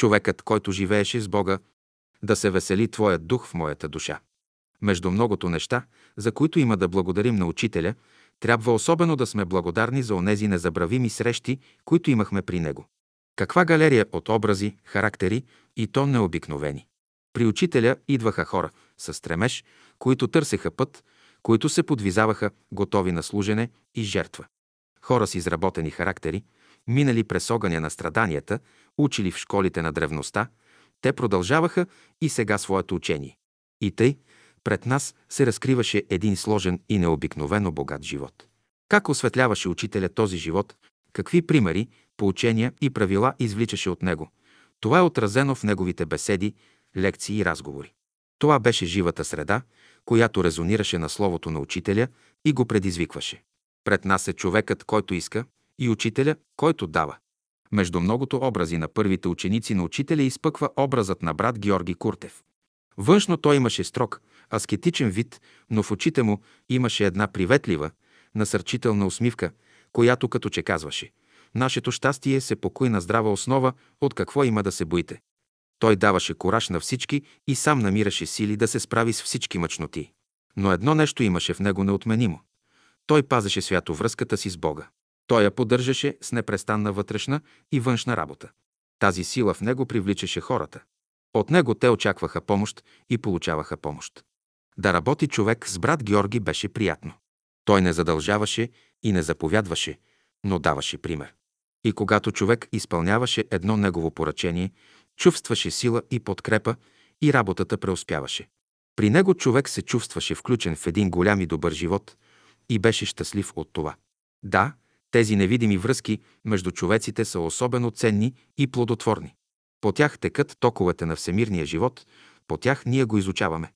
човекът, който живееше с Бога, да се весели Твоят дух в моята душа. Между многото неща, за които има да благодарим на Учителя, трябва особено да сме благодарни за онези незабравими срещи, които имахме при него. Каква галерия от образи, характери и то необикновени. При учителя идваха хора с стремеж, които търсеха път, които се подвизаваха, готови на служене и жертва. Хора с изработени характери, минали през огъня на страданията, учили в школите на древността, те продължаваха и сега своето учение. И тъй, пред нас се разкриваше един сложен и необикновено богат живот. Как осветляваше учителя този живот, какви примери, поучения и правила извличаше от него. Това е отразено в неговите беседи, лекции и разговори. Това беше живата среда, която резонираше на словото на учителя и го предизвикваше. Пред нас е човекът, който иска, и учителя, който дава. Между многото образи на първите ученици на учителя изпъква образът на брат Георги Куртев. Външно той имаше строг, аскетичен вид, но в очите му имаше една приветлива, насърчителна усмивка, която като че казваше «Нашето щастие се покой на здрава основа, от какво има да се боите». Той даваше кораж на всички и сам намираше сили да се справи с всички мъчноти. Но едно нещо имаше в него неотменимо. Той пазеше свято връзката си с Бога. Той я поддържаше с непрестанна вътрешна и външна работа. Тази сила в него привличаше хората. От него те очакваха помощ и получаваха помощ. Да работи човек с брат Георги беше приятно. Той не задължаваше и не заповядваше, но даваше пример. И когато човек изпълняваше едно негово поръчение, чувстваше сила и подкрепа и работата преуспяваше. При него човек се чувстваше включен в един голям и добър живот и беше щастлив от това. Да, тези невидими връзки между човеците са особено ценни и плодотворни. По тях текат токовете на всемирния живот, по тях ние го изучаваме.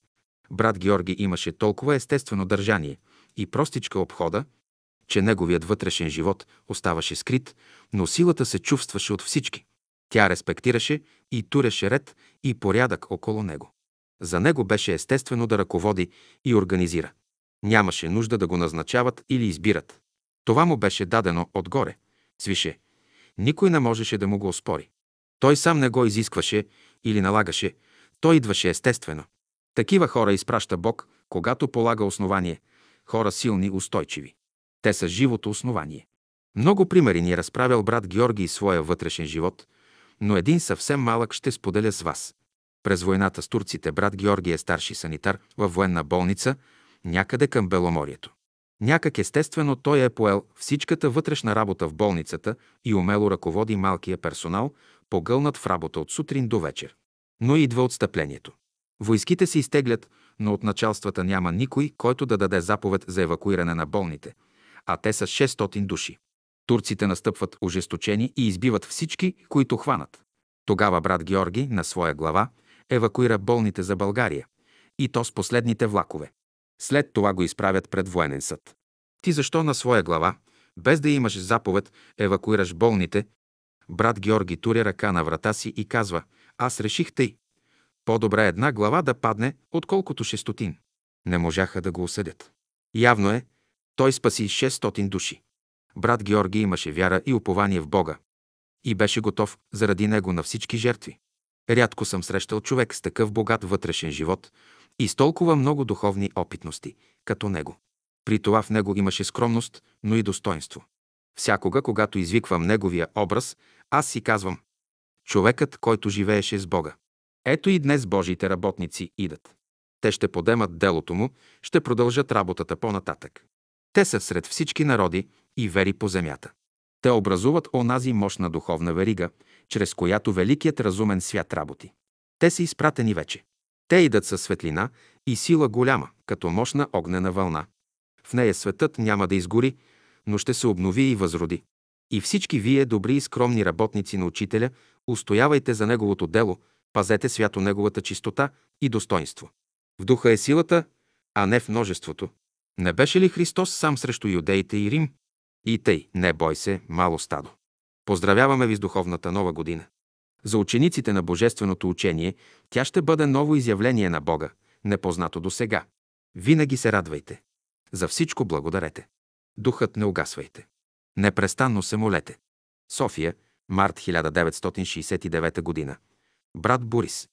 Брат Георги имаше толкова естествено държание и простичка обхода, че неговият вътрешен живот оставаше скрит, но силата се чувстваше от всички. Тя респектираше и туреше ред и порядък около него. За него беше естествено да ръководи и организира. Нямаше нужда да го назначават или избират. Това му беше дадено отгоре. Свише. Никой не можеше да му го оспори. Той сам не го изискваше или налагаше. Той идваше естествено. Такива хора изпраща Бог, когато полага основание. Хора силни, устойчиви. Те са живото основание. Много примери ни е разправял брат Георги и своя вътрешен живот, но един съвсем малък ще споделя с вас. През войната с турците брат Георги е старши санитар във военна болница, някъде към Беломорието. Някак естествено той е поел всичката вътрешна работа в болницата и умело ръководи малкия персонал, погълнат в работа от сутрин до вечер. Но идва отстъплението. Войските се изтеглят, но от началствата няма никой, който да даде заповед за евакуиране на болните, а те са 600 души. Турците настъпват ожесточени и избиват всички, които хванат. Тогава брат Георги на своя глава евакуира болните за България и то с последните влакове. След това го изправят пред военен съд. Ти защо на своя глава, без да имаш заповед, евакуираш болните? Брат Георги туря ръка на врата си и казва, аз реших тъй. По-добре една глава да падне, отколкото шестотин. Не можаха да го осъдят. Явно е, той спаси 600 души. Брат Георги имаше вяра и упование в Бога и беше готов заради него на всички жертви. Рядко съм срещал човек с такъв богат вътрешен живот, и с толкова много духовни опитности, като него. При това в него имаше скромност, но и достоинство. Всякога, когато извиквам неговия образ, аз си казвам човекът, който живееше с Бога. Ето и днес Божиите работници идат. Те ще подемат делото му, ще продължат работата по-нататък. Те са сред всички народи и вери по земята. Те образуват онази мощна духовна верига, чрез която великият разумен свят работи. Те са изпратени вече. Те идат със светлина и сила голяма, като мощна огнена вълна. В нея светът няма да изгори, но ще се обнови и възроди. И всички вие, добри и скромни работници на Учителя, устоявайте за Неговото дело, пазете свято Неговата чистота и достоинство. В духа е силата, а не в множеството. Не беше ли Христос сам срещу юдеите и Рим? И тъй, не бой се, мало стадо. Поздравяваме ви с духовната нова година. За учениците на Божественото учение тя ще бъде ново изявление на Бога, непознато до сега. Винаги се радвайте. За всичко благодарете. Духът не угасвайте. Непрестанно се молете. София, март 1969 година. Брат Борис.